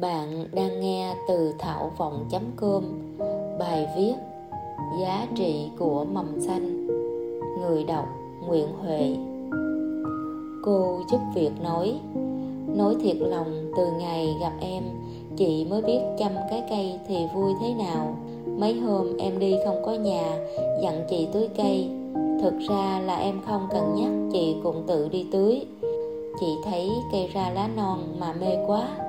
Bạn đang nghe từ thảo vọng.com Bài viết Giá trị của mầm xanh, Người đọc Nguyễn Huệ. Cô giúp việc nói Nói thiệt lòng, từ ngày gặp em, Chị mới biết chăm cái cây thì vui thế nào. Mấy hôm em đi không có nhà, Dặn chị tưới cây. Thực ra là em không cần nhắc, Chị cũng tự đi tưới. Chị thấy cây ra lá non mà mê quá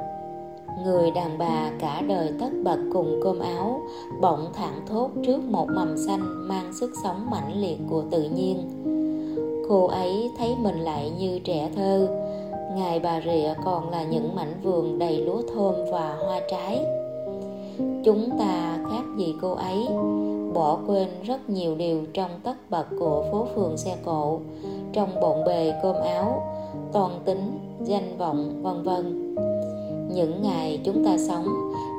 người đàn bà cả đời tất bật cùng cơm áo, bỗng thẳng thốt trước một mầm xanh mang sức sống mãnh liệt của tự nhiên. Cô ấy thấy mình lại như trẻ thơ. Ngài bà rịa còn là những mảnh vườn đầy lúa thơm và hoa trái. Chúng ta khác gì cô ấy, bỏ quên rất nhiều điều trong tất bật của phố phường xe cộ, trong bộn bề cơm áo, toàn tính, danh vọng, vân vân những ngày chúng ta sống,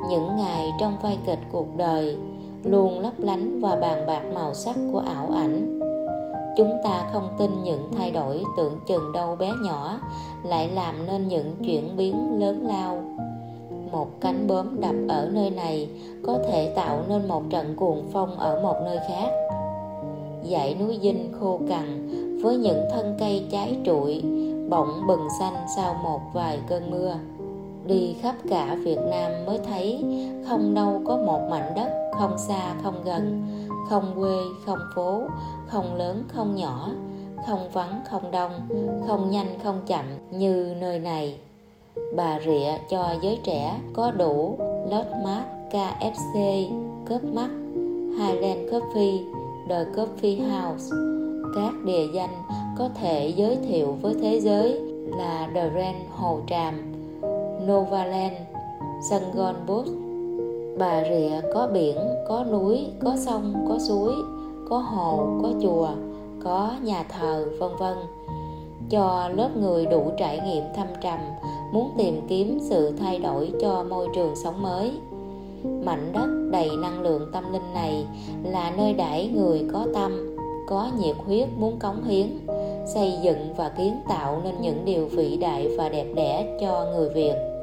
những ngày trong vai kịch cuộc đời, luôn lấp lánh và bàn bạc màu sắc của ảo ảnh. Chúng ta không tin những thay đổi tưởng chừng đâu bé nhỏ lại làm nên những chuyển biến lớn lao. Một cánh bướm đập ở nơi này có thể tạo nên một trận cuồng phong ở một nơi khác. Dãy núi dinh khô cằn với những thân cây trái trụi bỗng bừng xanh sau một vài cơn mưa đi khắp cả Việt Nam mới thấy không đâu có một mảnh đất không xa không gần không quê không phố không lớn không nhỏ không vắng không đông không nhanh không chậm như nơi này. Bà rịa cho giới trẻ có đủ Lót mát KFC, Cớp Mắt, Highland Coffee, The Coffee House. Các địa danh có thể giới thiệu với thế giới là The grand Hồ Tràm Novaland, Gòn, Bốt, Bà Rịa có biển, có núi, có sông, có suối, có hồ, có chùa, có nhà thờ, vân vân. Cho lớp người đủ trải nghiệm thâm trầm, muốn tìm kiếm sự thay đổi cho môi trường sống mới. Mảnh đất đầy năng lượng tâm linh này là nơi đãi người có tâm, có nhiệt huyết muốn cống hiến, xây dựng và kiến tạo nên những điều vĩ đại và đẹp đẽ cho người Việt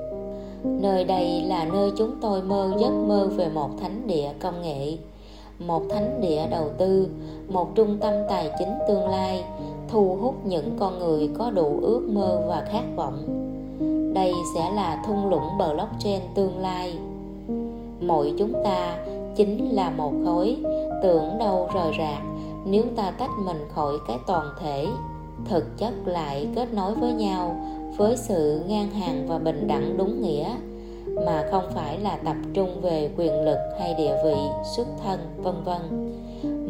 nơi đây là nơi chúng tôi mơ giấc mơ về một thánh địa công nghệ. Một thánh địa đầu tư, một trung tâm tài chính tương lai, thu hút những con người có đủ ước mơ và khát vọng. Đây sẽ là thung lũng blockchain tương lai. Mỗi chúng ta chính là một khối, tưởng đâu rời rạc, nếu ta tách mình khỏi cái toàn thể, thực chất lại kết nối với nhau với sự ngang hàng và bình đẳng đúng nghĩa, mà không phải là tập trung về quyền lực hay địa vị, xuất thân, vân vân.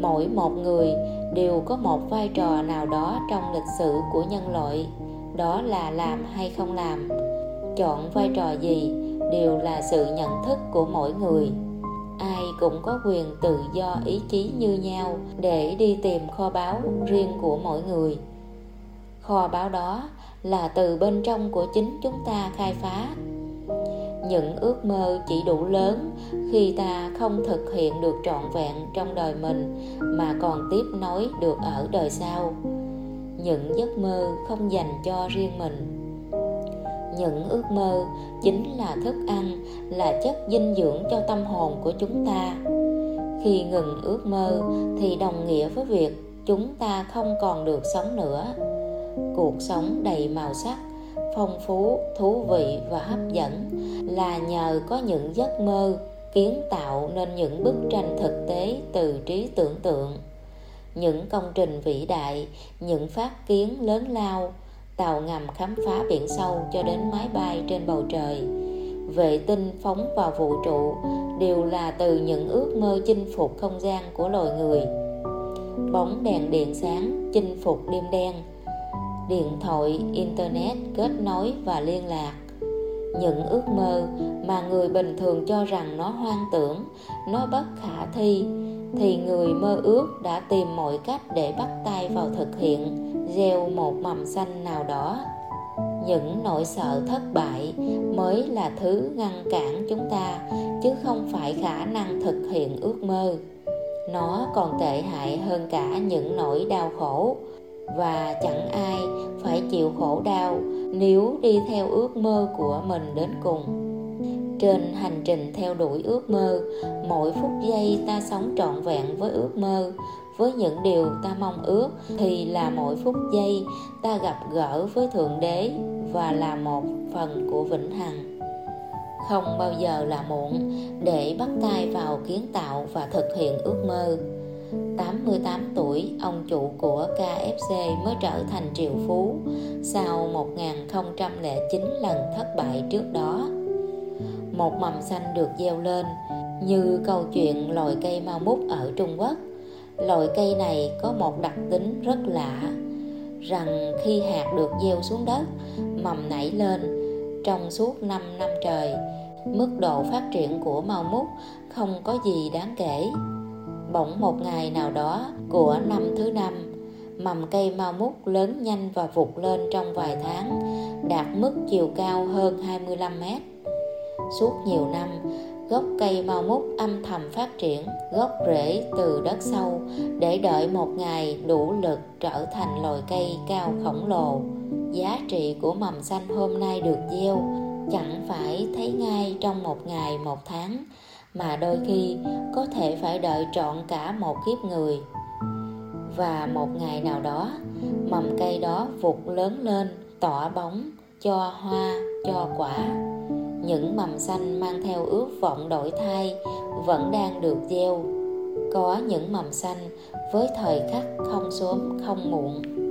Mỗi một người đều có một vai trò nào đó trong lịch sử của nhân loại, đó là làm hay không làm. Chọn vai trò gì đều là sự nhận thức của mỗi người. Ai cũng có quyền tự do ý chí như nhau để đi tìm kho báu riêng của mỗi người. Kho báu đó là từ bên trong của chính chúng ta khai phá. Những ước mơ chỉ đủ lớn khi ta không thực hiện được trọn vẹn trong đời mình mà còn tiếp nối được ở đời sau. Những giấc mơ không dành cho riêng mình. Những ước mơ chính là thức ăn, là chất dinh dưỡng cho tâm hồn của chúng ta. Khi ngừng ước mơ thì đồng nghĩa với việc chúng ta không còn được sống nữa cuộc sống đầy màu sắc, phong phú, thú vị và hấp dẫn là nhờ có những giấc mơ kiến tạo nên những bức tranh thực tế từ trí tưởng tượng. Những công trình vĩ đại, những phát kiến lớn lao, tàu ngầm khám phá biển sâu cho đến máy bay trên bầu trời, vệ tinh phóng vào vũ trụ đều là từ những ước mơ chinh phục không gian của loài người. Bóng đèn điện sáng chinh phục đêm đen điện thoại, internet, kết nối và liên lạc. Những ước mơ mà người bình thường cho rằng nó hoang tưởng, nó bất khả thi, thì người mơ ước đã tìm mọi cách để bắt tay vào thực hiện, gieo một mầm xanh nào đó. Những nỗi sợ thất bại mới là thứ ngăn cản chúng ta, chứ không phải khả năng thực hiện ước mơ. Nó còn tệ hại hơn cả những nỗi đau khổ và chẳng ai phải chịu khổ đau nếu đi theo ước mơ của mình đến cùng. Trên hành trình theo đuổi ước mơ, mỗi phút giây ta sống trọn vẹn với ước mơ. Với những điều ta mong ước thì là mỗi phút giây ta gặp gỡ với thượng đế và là một phần của vĩnh hằng. Không bao giờ là muộn để bắt tay vào kiến tạo và thực hiện ước mơ. 88 tuổi, ông chủ của KFC mới trở thành triệu phú sau 1009 lần thất bại trước đó. Một mầm xanh được gieo lên như câu chuyện loài cây mau mút ở Trung Quốc. Loài cây này có một đặc tính rất lạ rằng khi hạt được gieo xuống đất, mầm nảy lên trong suốt 5 năm trời. Mức độ phát triển của mau mút không có gì đáng kể bỗng một ngày nào đó của năm thứ năm, mầm cây mau mút lớn nhanh và vụt lên trong vài tháng, đạt mức chiều cao hơn 25 mét. Suốt nhiều năm, gốc cây mau mút âm thầm phát triển, gốc rễ từ đất sâu để đợi một ngày đủ lực trở thành loài cây cao khổng lồ. Giá trị của mầm xanh hôm nay được gieo, chẳng phải thấy ngay trong một ngày một tháng mà đôi khi có thể phải đợi trọn cả một kiếp người. Và một ngày nào đó, mầm cây đó vụt lớn lên, tỏa bóng, cho hoa, cho quả. Những mầm xanh mang theo ước vọng đổi thay vẫn đang được gieo. Có những mầm xanh với thời khắc không sớm, không muộn.